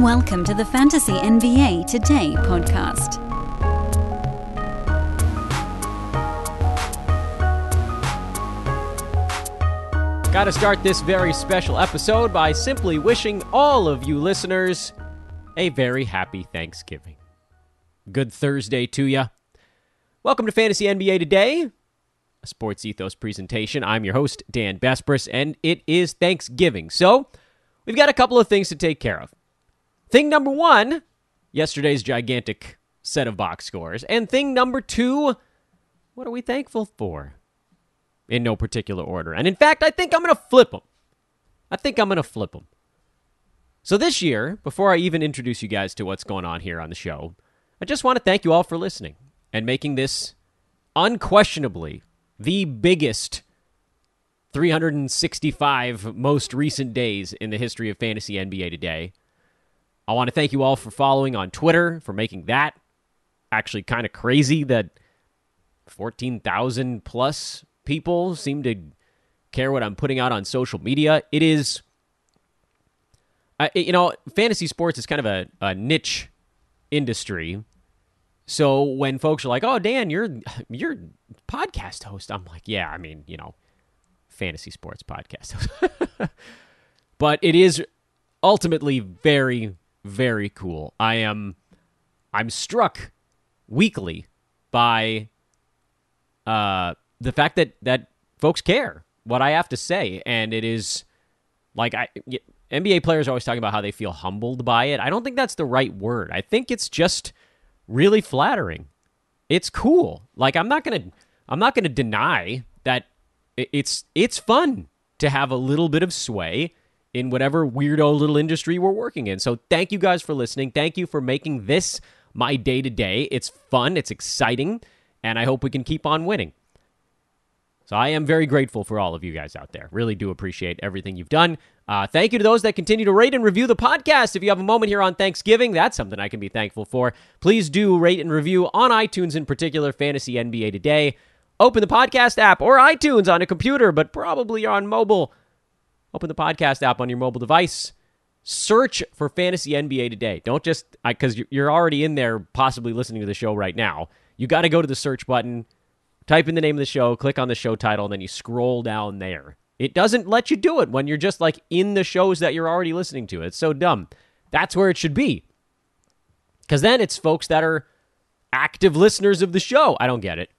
Welcome to the Fantasy NBA Today podcast. Got to start this very special episode by simply wishing all of you listeners a very happy Thanksgiving. Good Thursday to you. Welcome to Fantasy NBA Today, a Sports Ethos presentation. I'm your host, Dan Besbris, and it is Thanksgiving. So, we've got a couple of things to take care of. Thing number one, yesterday's gigantic set of box scores. And thing number two, what are we thankful for? In no particular order. And in fact, I think I'm going to flip them. I think I'm going to flip them. So this year, before I even introduce you guys to what's going on here on the show, I just want to thank you all for listening and making this unquestionably the biggest 365 most recent days in the history of fantasy NBA today. I want to thank you all for following on Twitter, for making that actually kind of crazy that 14,000 plus people seem to care what I'm putting out on social media. It is, uh, you know, fantasy sports is kind of a, a niche industry. So when folks are like, "Oh, Dan, you're you're podcast host," I'm like, "Yeah, I mean, you know, fantasy sports podcast host." but it is ultimately very very cool. I am I'm struck weekly by uh the fact that that folks care what I have to say and it is like I NBA players are always talking about how they feel humbled by it. I don't think that's the right word. I think it's just really flattering. It's cool. Like I'm not going to I'm not going to deny that it's it's fun to have a little bit of sway in whatever weirdo little industry we're working in. So thank you guys for listening. Thank you for making this my day to day. It's fun, it's exciting, and I hope we can keep on winning. So I am very grateful for all of you guys out there. Really do appreciate everything you've done. Uh, thank you to those that continue to rate and review the podcast. If you have a moment here on Thanksgiving, that's something I can be thankful for. Please do rate and review on iTunes in particular, Fantasy NBA Today. Open the podcast app or iTunes on a computer, but probably on mobile. Open the podcast app on your mobile device. Search for Fantasy NBA today. Don't just, because you're already in there possibly listening to the show right now. You got to go to the search button, type in the name of the show, click on the show title, and then you scroll down there. It doesn't let you do it when you're just like in the shows that you're already listening to. It's so dumb. That's where it should be. Because then it's folks that are active listeners of the show. I don't get it.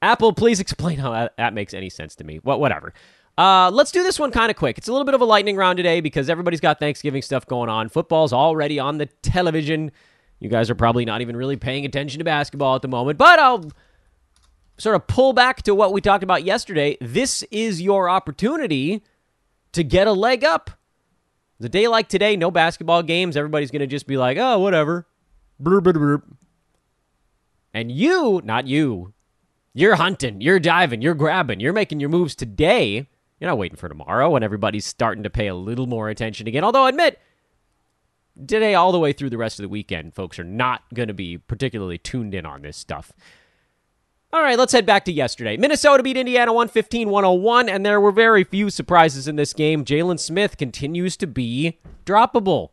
Apple, please explain how that makes any sense to me. What, whatever. Uh, let's do this one kind of quick. It's a little bit of a lightning round today because everybody's got Thanksgiving stuff going on. Football's already on the television. You guys are probably not even really paying attention to basketball at the moment, but I'll sort of pull back to what we talked about yesterday. This is your opportunity to get a leg up. The day like today, no basketball games. Everybody's going to just be like, oh, whatever. And you, not you, you're hunting, you're diving, you're grabbing, you're making your moves today you're not waiting for tomorrow when everybody's starting to pay a little more attention again. Although, I admit, today all the way through the rest of the weekend, folks are not going to be particularly tuned in on this stuff. All right, let's head back to yesterday. Minnesota beat Indiana 115 101, and there were very few surprises in this game. Jalen Smith continues to be droppable.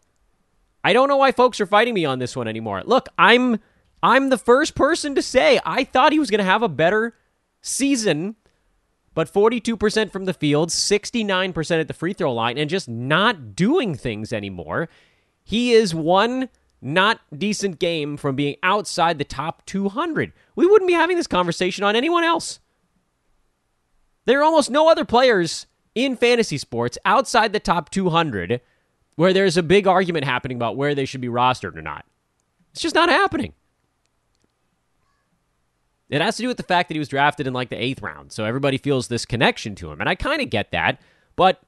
I don't know why folks are fighting me on this one anymore. Look, I'm I'm the first person to say I thought he was going to have a better season but 42% from the field, 69% at the free throw line, and just not doing things anymore. He is one not decent game from being outside the top 200. We wouldn't be having this conversation on anyone else. There are almost no other players in fantasy sports outside the top 200 where there's a big argument happening about where they should be rostered or not. It's just not happening. It has to do with the fact that he was drafted in like the eighth round. So everybody feels this connection to him. And I kind of get that. But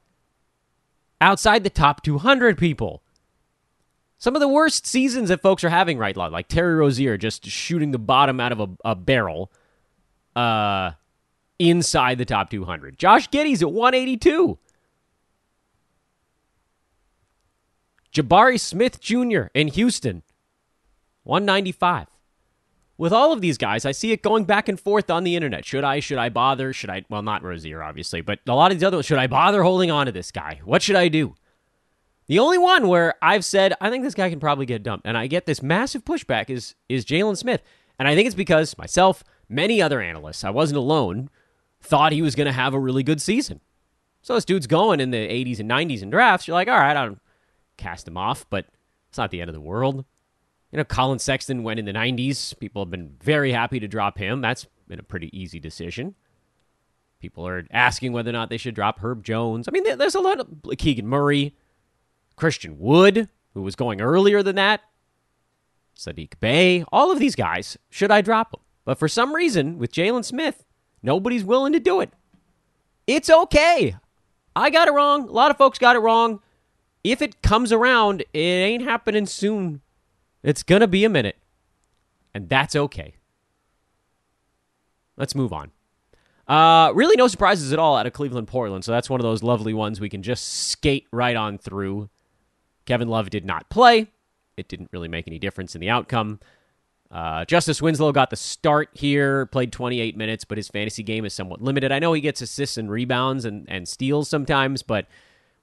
outside the top 200 people, some of the worst seasons that folks are having right now, like Terry Rozier just shooting the bottom out of a, a barrel uh, inside the top 200. Josh Giddey's at 182. Jabari Smith Jr. in Houston, 195 with all of these guys, I see it going back and forth on the internet. Should I? Should I bother? Should I? Well, not Rozier, obviously, but a lot of these other ones. Should I bother holding on to this guy? What should I do? The only one where I've said I think this guy can probably get dumped, and I get this massive pushback is is Jalen Smith, and I think it's because myself, many other analysts, I wasn't alone, thought he was going to have a really good season. So this dude's going in the 80s and 90s in drafts. You're like, all right, I'll cast him off, but it's not the end of the world. You know, Collin Sexton went in the 90s. People have been very happy to drop him. That's been a pretty easy decision. People are asking whether or not they should drop Herb Jones. I mean, there's a lot of Keegan Murray, Christian Wood, who was going earlier than that, Sadiq Bey, all of these guys. Should I drop them? But for some reason, with Jalen Smith, nobody's willing to do it. It's okay. I got it wrong. A lot of folks got it wrong. If it comes around, it ain't happening soon. It's going to be a minute. And that's okay. Let's move on. Uh, really, no surprises at all out of Cleveland Portland. So that's one of those lovely ones we can just skate right on through. Kevin Love did not play. It didn't really make any difference in the outcome. Uh, Justice Winslow got the start here, played 28 minutes, but his fantasy game is somewhat limited. I know he gets assists and rebounds and, and steals sometimes, but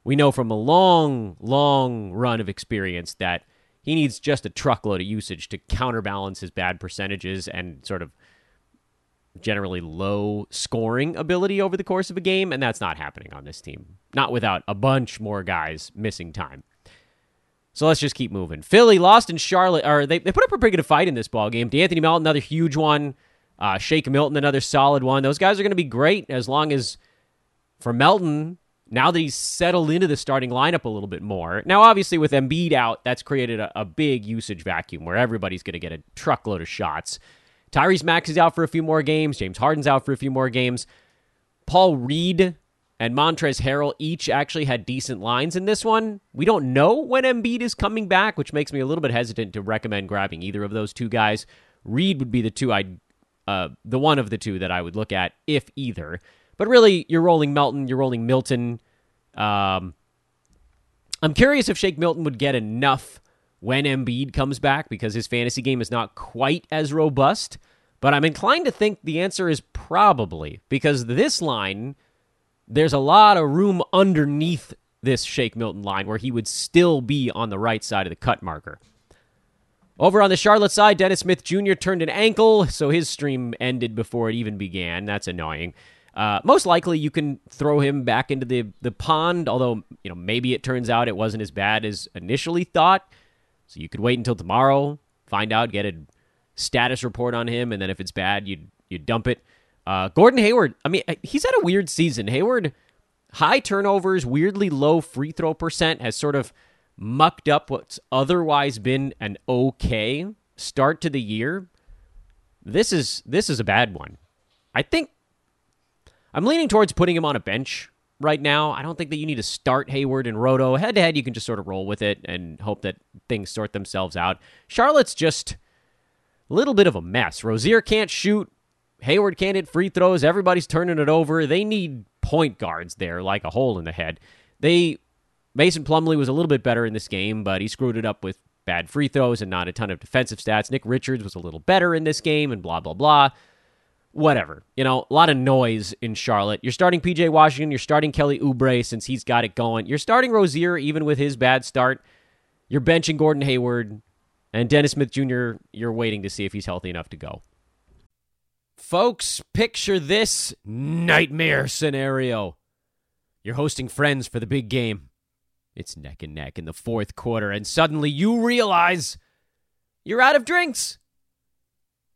we know from a long, long run of experience that he needs just a truckload of usage to counterbalance his bad percentages and sort of generally low scoring ability over the course of a game, and that's not happening on this team. Not without a bunch more guys missing time. So let's just keep moving. Philly lost in Charlotte, or they, they put up a pretty good fight in this ball game. De'Anthony Melton, another huge one. Uh, Shake Milton, another solid one. Those guys are going to be great as long as for Melton, now that he's settled into the starting lineup a little bit more. Now, obviously, with Embiid out, that's created a, a big usage vacuum where everybody's going to get a truckload of shots. Tyrese Maxey is out for a few more games. James Harden's out for a few more games. Paul Reed and Montrezl Harrell each actually had decent lines in this one. We don't know when Embiid is coming back, which makes me a little bit hesitant to recommend grabbing either of those two guys. Reed would be the two I, uh, the one of the two that I would look at if either. But really, you're rolling Melton, you're rolling Milton. Um, I'm curious if Shake Milton would get enough when Embiid comes back because his fantasy game is not quite as robust. But I'm inclined to think the answer is probably because this line, there's a lot of room underneath this Shake Milton line where he would still be on the right side of the cut marker. Over on the Charlotte side, Dennis Smith Jr. turned an ankle, so his stream ended before it even began. That's annoying. Uh, most likely, you can throw him back into the the pond. Although you know maybe it turns out it wasn't as bad as initially thought. So you could wait until tomorrow, find out, get a status report on him, and then if it's bad, you you dump it. Uh, Gordon Hayward. I mean, he's had a weird season. Hayward, high turnovers, weirdly low free throw percent, has sort of mucked up what's otherwise been an okay start to the year. This is this is a bad one. I think I'm leaning towards putting him on a bench right now. I don't think that you need to start Hayward and Roto. Head to head, you can just sort of roll with it and hope that things sort themselves out. Charlotte's just a little bit of a mess. Rozier can't shoot. Hayward can't hit free throws. Everybody's turning it over. They need point guards there, like a hole in the head. They Mason Plumlee was a little bit better in this game, but he screwed it up with bad free throws and not a ton of defensive stats. Nick Richards was a little better in this game, and blah blah blah whatever. You know, a lot of noise in Charlotte. You're starting PJ Washington. You're starting Kelly Oubre since he's got it going. You're starting Rozier even with his bad start. You're benching Gordon Hayward and Dennis Smith Jr. You're waiting to see if he's healthy enough to go. Folks, picture this nightmare scenario. You're hosting friends for the big game. It's neck and neck in the fourth quarter, and suddenly you realize you're out of drinks.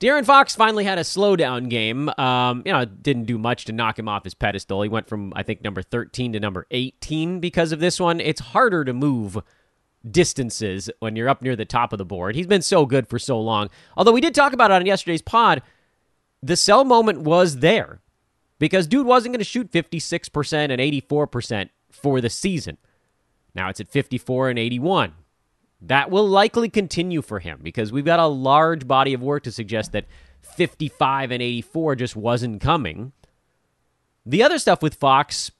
De'Aaron Fox finally had a slowdown game. Um, you know, didn't do much to knock him off his pedestal. He went from, I think, number 13 to number 18 because of this one. It's harder to move distances when you're up near the top of the board. He's been so good for so long. Although we did talk about it on yesterday's pod, the sell moment was there because dude wasn't going to shoot 56% and 84% for the season. Now it's at 54 and 81. That will likely continue for him because we've got a large body of work to suggest that 55 and 84 just wasn't coming. The other stuff with Fox,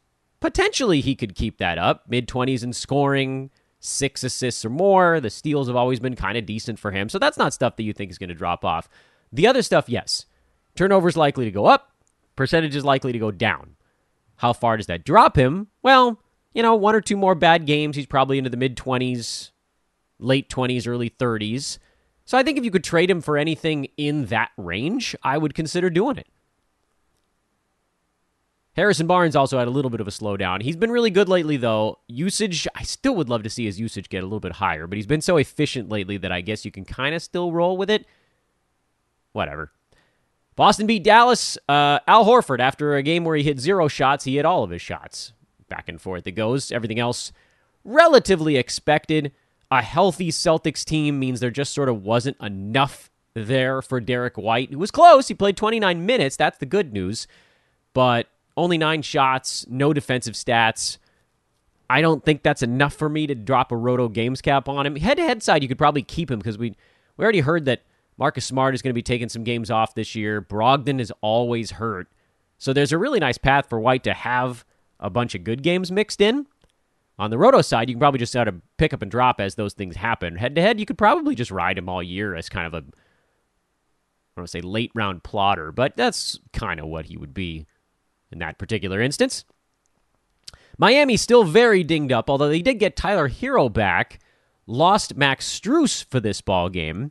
potentially he could keep that up. Mid 20s in scoring, six assists or more. The steals have always been kind of decent for him. So that's not stuff that you think is going to drop off. The other stuff, yes. Turnovers likely to go up, percentage is likely to go down. How far does that drop him? Well, you know, one or two more bad games. He's probably into the mid 20s, late 20s, early 30s. So I think if you could trade him for anything in that range, I would consider doing it. Harrison Barnes also had a little bit of a slowdown. He's been really good lately, though. Usage, I still would love to see his usage get a little bit higher, but he's been so efficient lately that I guess you can kind of still roll with it. Whatever. Boston beat Dallas. Uh, Al Horford, after a game where he hit zero shots, he hit all of his shots. Back and forth it goes. Everything else relatively expected. A healthy Celtics team means there just sort of wasn't enough there for Derrick White, who was close. He played 29 minutes. That's the good news. But only nine shots, no defensive stats. I don't think that's enough for me to drop a roto games cap on him. Head to head side, you could probably keep him because we we already heard that Marcus Smart is going to be taking some games off this year. Brogdon is always hurt. So there's a really nice path for White to have a bunch of good games mixed in. On the roto side, you can probably just sort of pick up and drop as those things happen. Head to head, you could probably just ride him all year as kind of a, I want to say late round plotter, but that's kind of what he would be in that particular instance. Miami's still very dinged up, although they did get Tyler Herro back. Lost Max Strus for this ball game.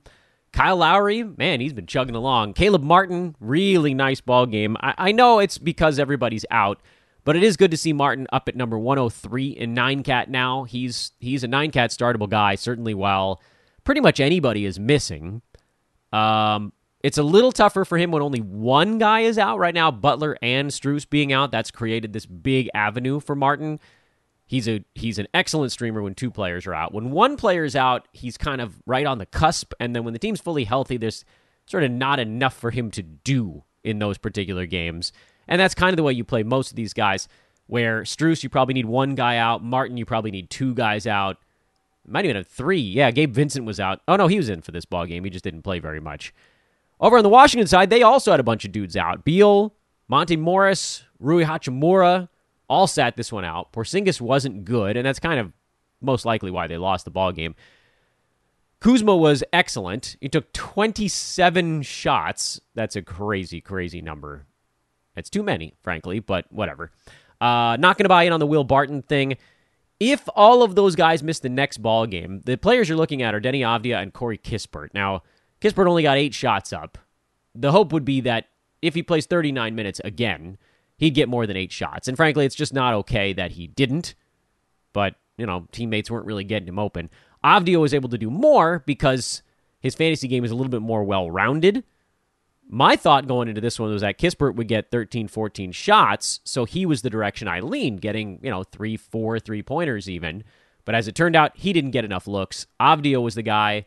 Kyle Lowry, man, he's been chugging along. Caleb Martin, really nice ball game. I, I know it's because everybody's out, but it is good to see Martin up at number 103 in nine cat now. He's he's a nine cat startable guy, certainly while pretty much anybody is missing. Um, it's a little tougher for him when only one guy is out right now. Butler and Strus being out, that's created this big avenue for Martin. He's a he's an excellent streamer when two players are out. When one player is out, he's kind of right on the cusp, and then when the team's fully healthy, there's sort of not enough for him to do in those particular games. And that's kind of the way you play most of these guys. Where Strus, you probably need one guy out. Martin, you probably need two guys out. Might even have three. Yeah, Gabe Vincent was out. Oh no, he was in for this ball game. He just didn't play very much. Over on the Washington side, they also had a bunch of dudes out. Beal, Monte Morris, Rui Hachimura, all sat this one out. Porzingis wasn't good, and that's kind of most likely why they lost the ball game. Kuzma was excellent. He took 27 shots. That's a crazy, crazy number. It's too many, frankly, but whatever. Uh, not going to buy in on the Will Barton thing. If all of those guys miss the next ball game, the players you're looking at are Deni Avdija and Corey Kispert. Now, Kispert only got eight shots up. The hope would be that if he plays 39 minutes again, he'd get more than eight shots. And frankly, it's just not okay that he didn't. But, you know, teammates weren't really getting him open. Avdija was able to do more because his fantasy game is a little bit more well rounded. My thought going into this one was that Kispert would get 13, 14 shots, so he was the direction I leaned, getting, you know, three, four three pointers even. But as it turned out, he didn't get enough looks. Avdija was the guy.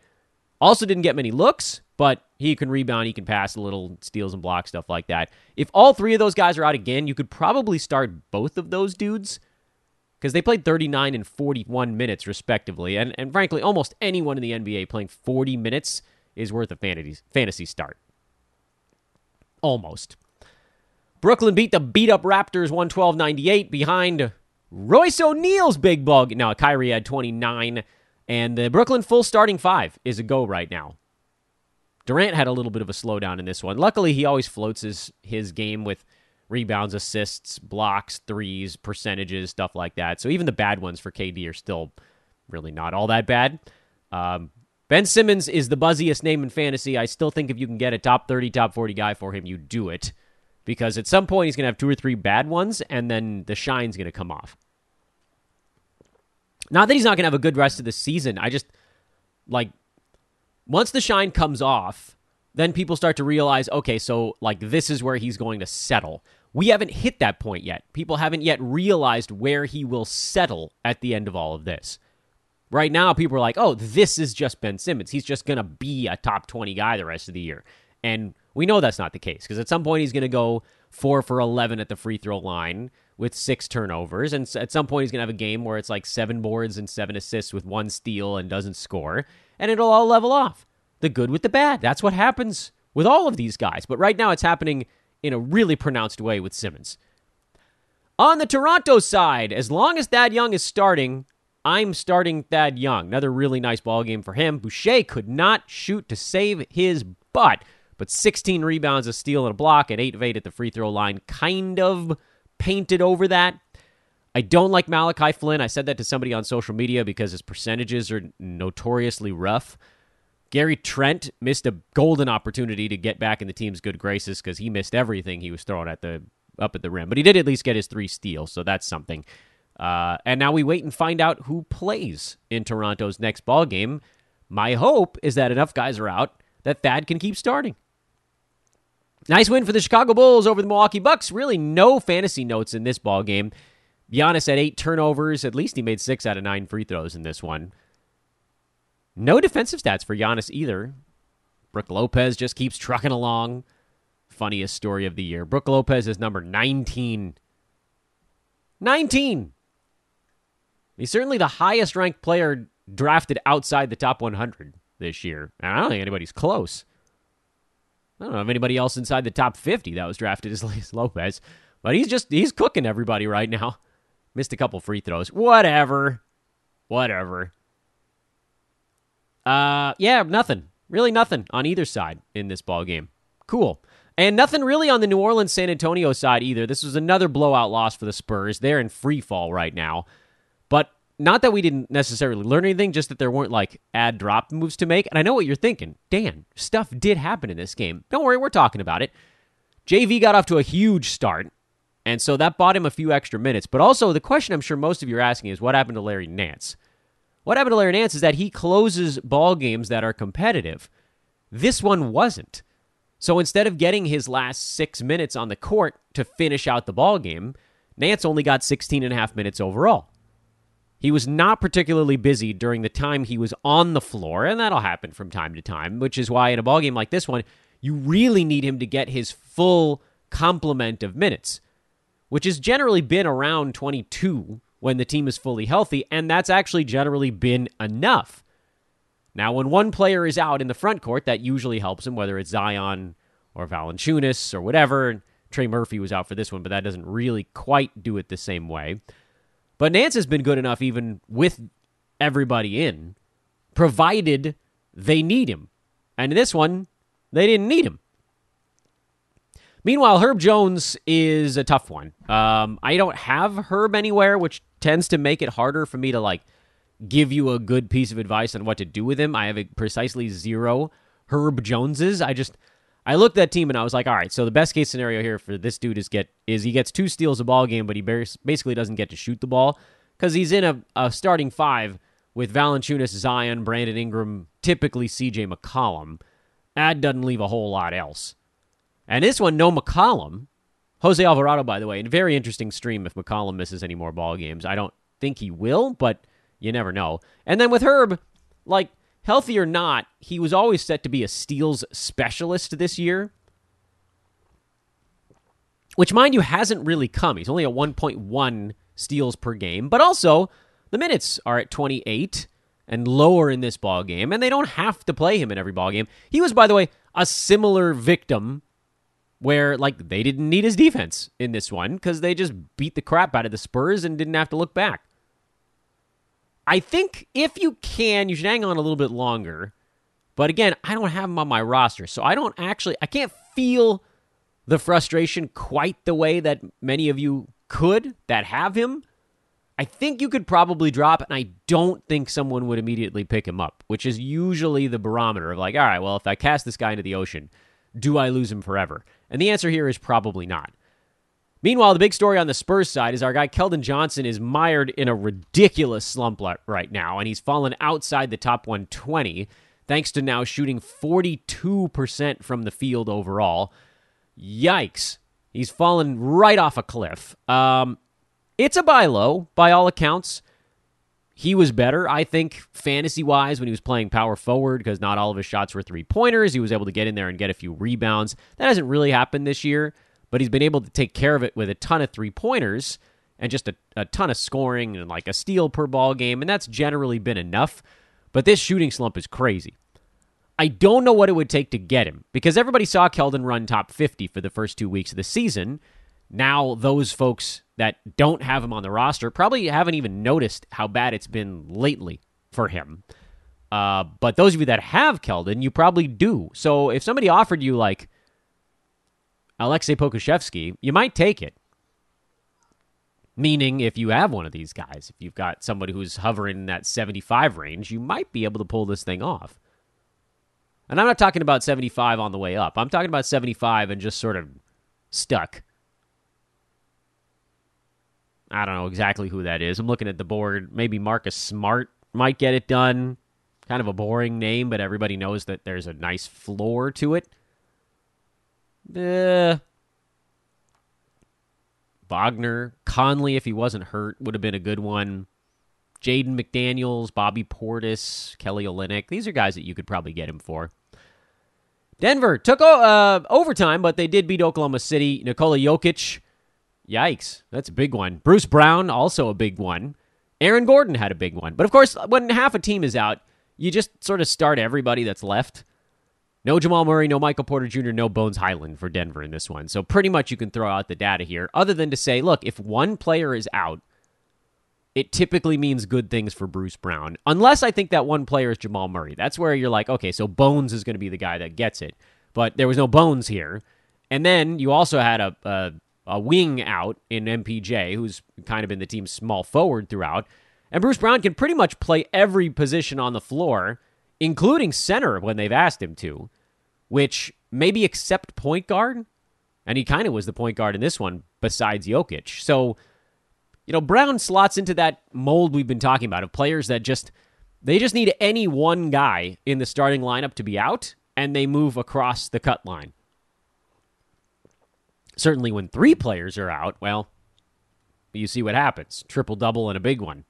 Also didn't get many looks, but he can rebound, he can pass a little, steals and blocks, stuff like that. If all three of those guys are out again, you could probably start both of those dudes because they played 39 and 41 minutes respectively. And, and frankly, almost anyone in the NBA playing 40 minutes is worth a fantasy, fantasy start. Almost. Brooklyn beat the beat up Raptors 112 98 behind Royce O'Neale's big bug. Now, Kyrie had 29, and the Brooklyn full starting five is a go right now. Durant had a little bit of a slowdown in this one. Luckily, he always floats his, his game with rebounds, assists, blocks, threes, percentages, stuff like that. So even the bad ones for KD are still really not all that bad. Um, ben Simmons is the buzziest name in fantasy. I still think if you can get a top 30, top 40 guy for him, you do it. because at some point he's going to have two or three bad ones, and then the shine's going to come off. Not that he's not going to have a good rest of the season. I just like once the shine comes off, then people start to realize, okay, so like this is where he's going to settle. We haven't hit that point yet. People haven't yet realized where he will settle at the end of all of this. Right now, people are like, oh, this is just Ben Simmons. He's just going to be a top 20 guy the rest of the year. And we know that's not the case because at some point he's going to go four for 11 at the free throw line with six turnovers. And at some point he's going to have a game where it's like seven boards and seven assists with one steal and doesn't score. And it'll all level off. The good with the bad. That's what happens with all of these guys. But right now it's happening in a really pronounced way with Simmons. On the Toronto side, as long as Thad Young is starting, I'm starting Thad Young. Another really nice ball game for him. Boucher could not shoot to save his butt, but 16 rebounds, a steal, and a block, and 8 of 8 at the free throw line kind of painted over that. I don't like Malachi Flynn. I said that to somebody on social media because his percentages are notoriously rough. Gary Trent missed a golden opportunity to get back in the team's good graces because he missed everything he was throwing at the up at the rim, but he did at least get his three steals, so that's something. Uh, and now we wait and find out who plays in Toronto's next ball game. My hope is that enough guys are out that Thad can keep starting. Nice win for the Chicago Bulls over the Milwaukee Bucks. Really, no fantasy notes in this ball game. Giannis had eight turnovers. At least he made six out of nine free throws in this one. No defensive stats for Giannis either. Brook Lopez just keeps trucking along. Funniest story of the year. Brook Lopez is number 19. 19. He's certainly the highest ranked player drafted outside the top 100 this year. And I don't think anybody's close. I don't know if anybody else inside the top 50 that was drafted is Lopez, but he's just he's cooking everybody right now. Missed a couple free throws. Whatever. Whatever. Uh yeah, nothing. Really nothing on either side in this ball game. Cool. And nothing really on the New Orleans San Antonio side either. This was another blowout loss for the Spurs. They're in free fall right now. Not that we didn't necessarily learn anything, just that there weren't like add drop moves to make. And I know what you're thinking. Dan, stuff did happen in this game. Don't worry, we're talking about it. JV got off to a huge start, and so that bought him a few extra minutes. But also, the question I'm sure most of you are asking is what happened to Larry Nance? What happened to Larry Nance is that he closes ball games that are competitive. This one wasn't. So instead of getting his last six minutes on the court to finish out the ball game, Nance only got 16 and a half minutes overall. He was not particularly busy during the time he was on the floor, and that'll happen from time to time, which is why in a ballgame like this one, you really need him to get his full complement of minutes, which has generally been around 22 when the team is fully healthy, and that's actually generally been enough. Now, when one player is out in the front court, that usually helps him, whether it's Zion or Valanciunas or whatever. Trey Murphy was out for this one, but that doesn't really quite do it the same way. But Nance has been good enough even with everybody in, provided they need him. And in this one, they didn't need him. Meanwhile, Herb Jones is a tough one. Um, I don't have Herb anywhere, which tends to make it harder for me to like give you a good piece of advice on what to do with him. I have precisely zero Herb Joneses. I just I looked at that team and I was like, all right, so the best case scenario here for this dude is get is he gets two steals a ball game, but he basically doesn't get to shoot the ball because he's in a, a starting five with Valanciunas, Zion, Brandon Ingram, typically C.J. McCollum. That doesn't leave a whole lot else. And this one, no McCollum. Jose Alvarado, by the way, a very interesting stream if McCollum misses any more ball games. I don't think he will, but you never know. And then with Herb, like healthy or not, he was always set to be a steals specialist this year. Which, mind you, hasn't really come. He's only at 1.1 steals per game, but also the minutes are at 28 and lower in this ball game, and they don't have to play him in every ball game. He was, by the way, a similar victim where like they didn't need his defense in this one because they just beat the crap out of the Spurs and didn't have to look back. I think if you can, you should hang on a little bit longer. But again, I don't have him on my roster, so I don't actually I can't feel the frustration quite the way that many of you could that have him. I think you could probably drop, and I don't think someone would immediately pick him up, which is usually the barometer of like, all right, well, if I cast this guy into the ocean, do I lose him forever? And the answer here is probably not. Meanwhile, the big story on the Spurs side is our guy Keldon Johnson is mired in a ridiculous slump right now, and he's fallen outside the top 120 thanks to now shooting 42% from the field overall. Yikes. He's fallen right off a cliff. Um, it's a buy low by all accounts. He was better, I think, fantasy wise when he was playing power forward because not all of his shots were three pointers. He was able to get in there and get a few rebounds. That hasn't really happened this year, but he's been able to take care of it with a ton of three pointers and just a, a ton of scoring and like a steal per ball game. And that's generally been enough. But this shooting slump is crazy. I don't know what it would take to get him because everybody saw Keldon run top 50 for the first two weeks of the season. Now, those folks that don't have him on the roster probably haven't even noticed how bad it's been lately for him. Uh, but those of you that have Keldon, you probably do. So if somebody offered you like Aleksej Pokusevski, you might take it. Meaning, if you have one of these guys, if you've got somebody who's hovering in that 75 range, you might be able to pull this thing off. And I'm not talking about 75 on the way up. I'm talking about 75 and just sort of stuck. I don't know exactly who that is. I'm looking at the board. Maybe Marcus Smart might get it done. Kind of a boring name, but everybody knows that there's a nice floor to it. Uh, Wagner, Conley, if he wasn't hurt, would have been a good one. Jaden McDaniels, Bobby Portis, Kelly Olynyk. These are guys that you could probably get him for. Denver took uh, overtime, but they did beat Oklahoma City. Nikola Jokic Yikes. That's a big one. Bruce Brown, also a big one. Aaron Gordon had a big one. But of course, when half a team is out, you just sort of start everybody that's left. No Jamal Murray, no Michael Porter Jr., no Bones Highland for Denver in this one. So pretty much you can throw out the data here, other than to say, look, if one player is out, it typically means good things for Bruce Brown. Unless I think that one player is Jamal Murray. That's where you're like, okay, so Bones is going to be the guy that gets it. But there was no Bones here. And then you also had a, a a wing out in MPJ, who's kind of been the team's small forward throughout. And Bruce Brown can pretty much play every position on the floor, including center when they've asked him to, which maybe except point guard. And he kind of was the point guard in this one, besides Jokic. So, you know, Brown slots into that mold we've been talking about of players that just they just need any one guy in the starting lineup to be out, and they move across the cut line. Certainly, when three players are out, well, you see what happens triple double and a big one.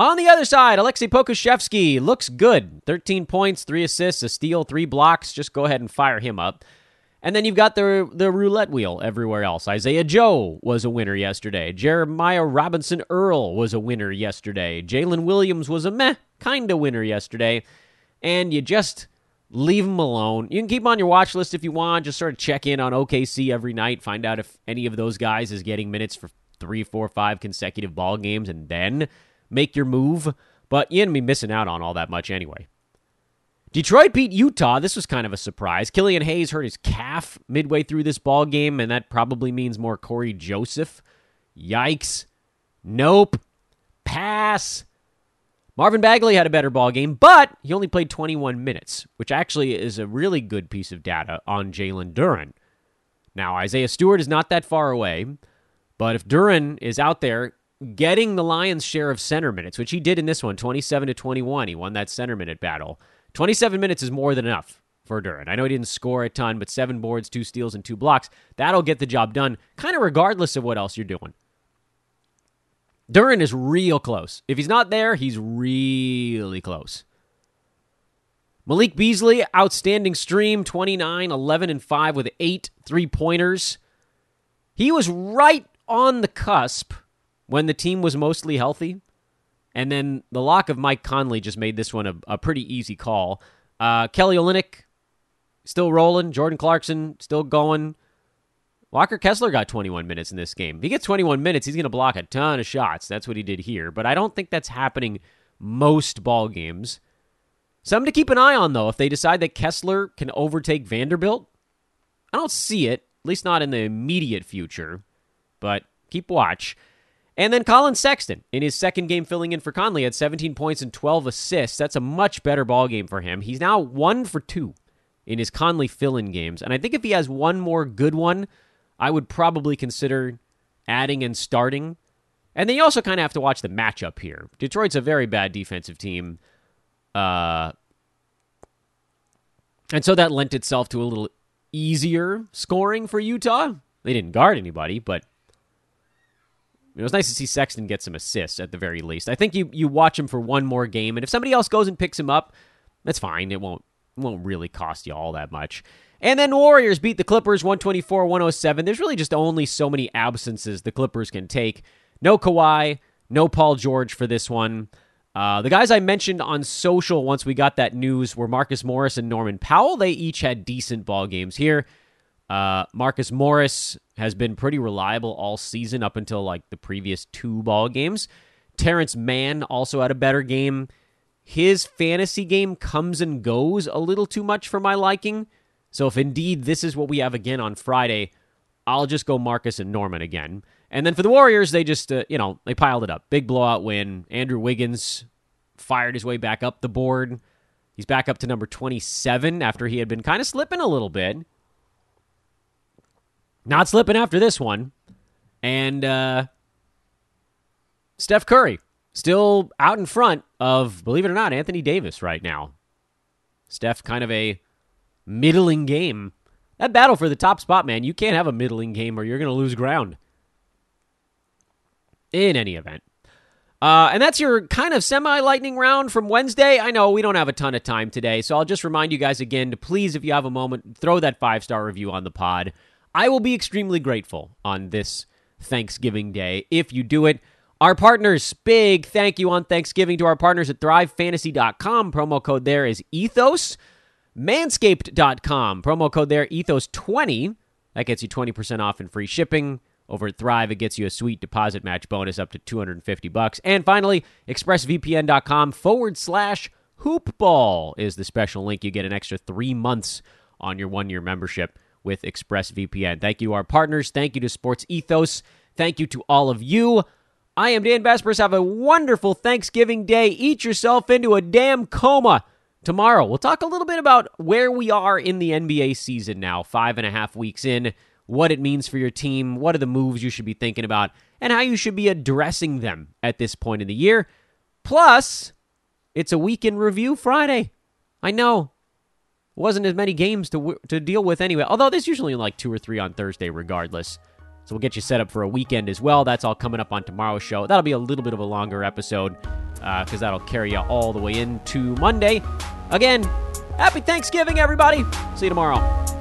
On the other side, Aleksej Pokusevski looks good. 13 points, 3 assists, a steal, 3 blocks. Just go ahead and fire him up. And then you've got the the roulette wheel everywhere else. Isaiah Joe was a winner yesterday. Jeremiah Robinson Earl was a winner yesterday. Jalen Williams was a meh kind of winner yesterday. And you just leave them alone. You can keep on your watch list if you want. Just sort of check in on OKC every night, find out if any of those guys is getting minutes for three, four, five consecutive ball games, and then make your move. But you ain't be missing out on all that much anyway. Detroit beat Utah. This was kind of a surprise. Killian Hayes hurt his calf midway through this ball game, and that probably means more Cory Joseph. Yikes. Nope. Pass. Marvin Bagley had a better ball game, but he only played 21 minutes, which actually is a really good piece of data on Jalen Duren. Now, Isaiah Stewart is not that far away, but if Duren is out there getting the Lions' share of center minutes, which he did in this one, 27 to 21, he won that center minute battle. 27 minutes is more than enough for Duren. I know he didn't score a ton, but seven boards, two steals, and two blocks. That'll get the job done, kind of regardless of what else you're doing. Duren is real close. If he's not there, he's really close. Malik Beasley, outstanding stream, 29, 11, and 5 with eight three pointers. He was right on the cusp when the team was mostly healthy. And then the lock of Mike Conley just made this one a, a pretty easy call. Uh, Kelly Olynyk still rolling. Jordan Clarkson still going. Walker Kessler got 21 minutes in this game. If he gets 21 minutes, he's going to block a ton of shots. That's what he did here. But I don't think that's happening most ball games. Something to keep an eye on, though, if they decide that Kessler can overtake Vanderbilt. I don't see it, at least not in the immediate future, but keep watch. And then Collin Sexton, in his second game filling in for Conley, had 17 points and 12 assists. That's a much better ball game for him. He's now one for two in his Conley fill in games. And I think if he has one more good one, I would probably consider adding and starting. And then you also kind of have to watch the matchup here. Detroit's a very bad defensive team. Uh, and so that lent itself to a little easier scoring for Utah. They didn't guard anybody, but it was nice to see Sexton get some assists at the very least. I think you you watch him for one more game, and if somebody else goes and picks him up, that's fine. It won't won't really cost you all that much. And then Warriors beat the Clippers 124 107. There's really just only so many absences the Clippers can take. No Kawhi, no Paul George for this one. Uh, the guys I mentioned on social once we got that news were Marcus Morris and Norman Powell. They each had decent ball games here. Uh, Marcus Morris has been pretty reliable all season up until like the previous two ball games. Terance Mann also had a better game. His fantasy game comes and goes a little too much for my liking. So if indeed this is what we have again on Friday, I'll just go Marcus and Norman again. And then for the Warriors, they just, uh, you know, they piled it up. Big blowout win. Andrew Wiggins fired his way back up the board. He's back up to number 27 after he had been kind of slipping a little bit. Not slipping after this one. And uh, Steph Curry still out in front of, believe it or not, Anthony Davis right now. Steph kind of a middling game. That battle for the top spot, man, you can't have a middling game or you're going to lose ground. In any event. Uh, and that's your kind of semi lightning round from Wednesday. I know we don't have a ton of time today, so I'll just remind you guys again to please, if you have a moment, throw that five star review on the pod. I will be extremely grateful on this Thanksgiving Day if you do it. Our partners, big thank you on Thanksgiving to our partners at thrivefantasy.com. Promo code there is ethos. Manscaped.com. Promo code there, ethos20. That gets you 20% off and free shipping. Over at Thrive, it gets you a sweet deposit match bonus up to 250 bucks. And finally, expressvpn.com forward slash hoopball is the special link. You get an extra three months on your one year membership with ExpressVPN. Thank you, our partners. Thank you to Sports Ethos. Thank you to all of you. I am Dan Besbris. Have a wonderful Thanksgiving day. Eat yourself into a damn coma. Tomorrow, we'll talk a little bit about where we are in the NBA season now, five and a half weeks in, what it means for your team, what are the moves you should be thinking about, and how you should be addressing them at this point in the year. Plus, it's a weekend review Friday. I know. Wasn't as many games to, to deal with anyway, although there's usually like two or three on Thursday regardless. So we'll get you set up for a weekend as well. That's all coming up on tomorrow's show. That'll be a little bit of a longer episode because uh, that'll carry you all the way into Monday. Again, happy Thanksgiving, everybody. See you tomorrow.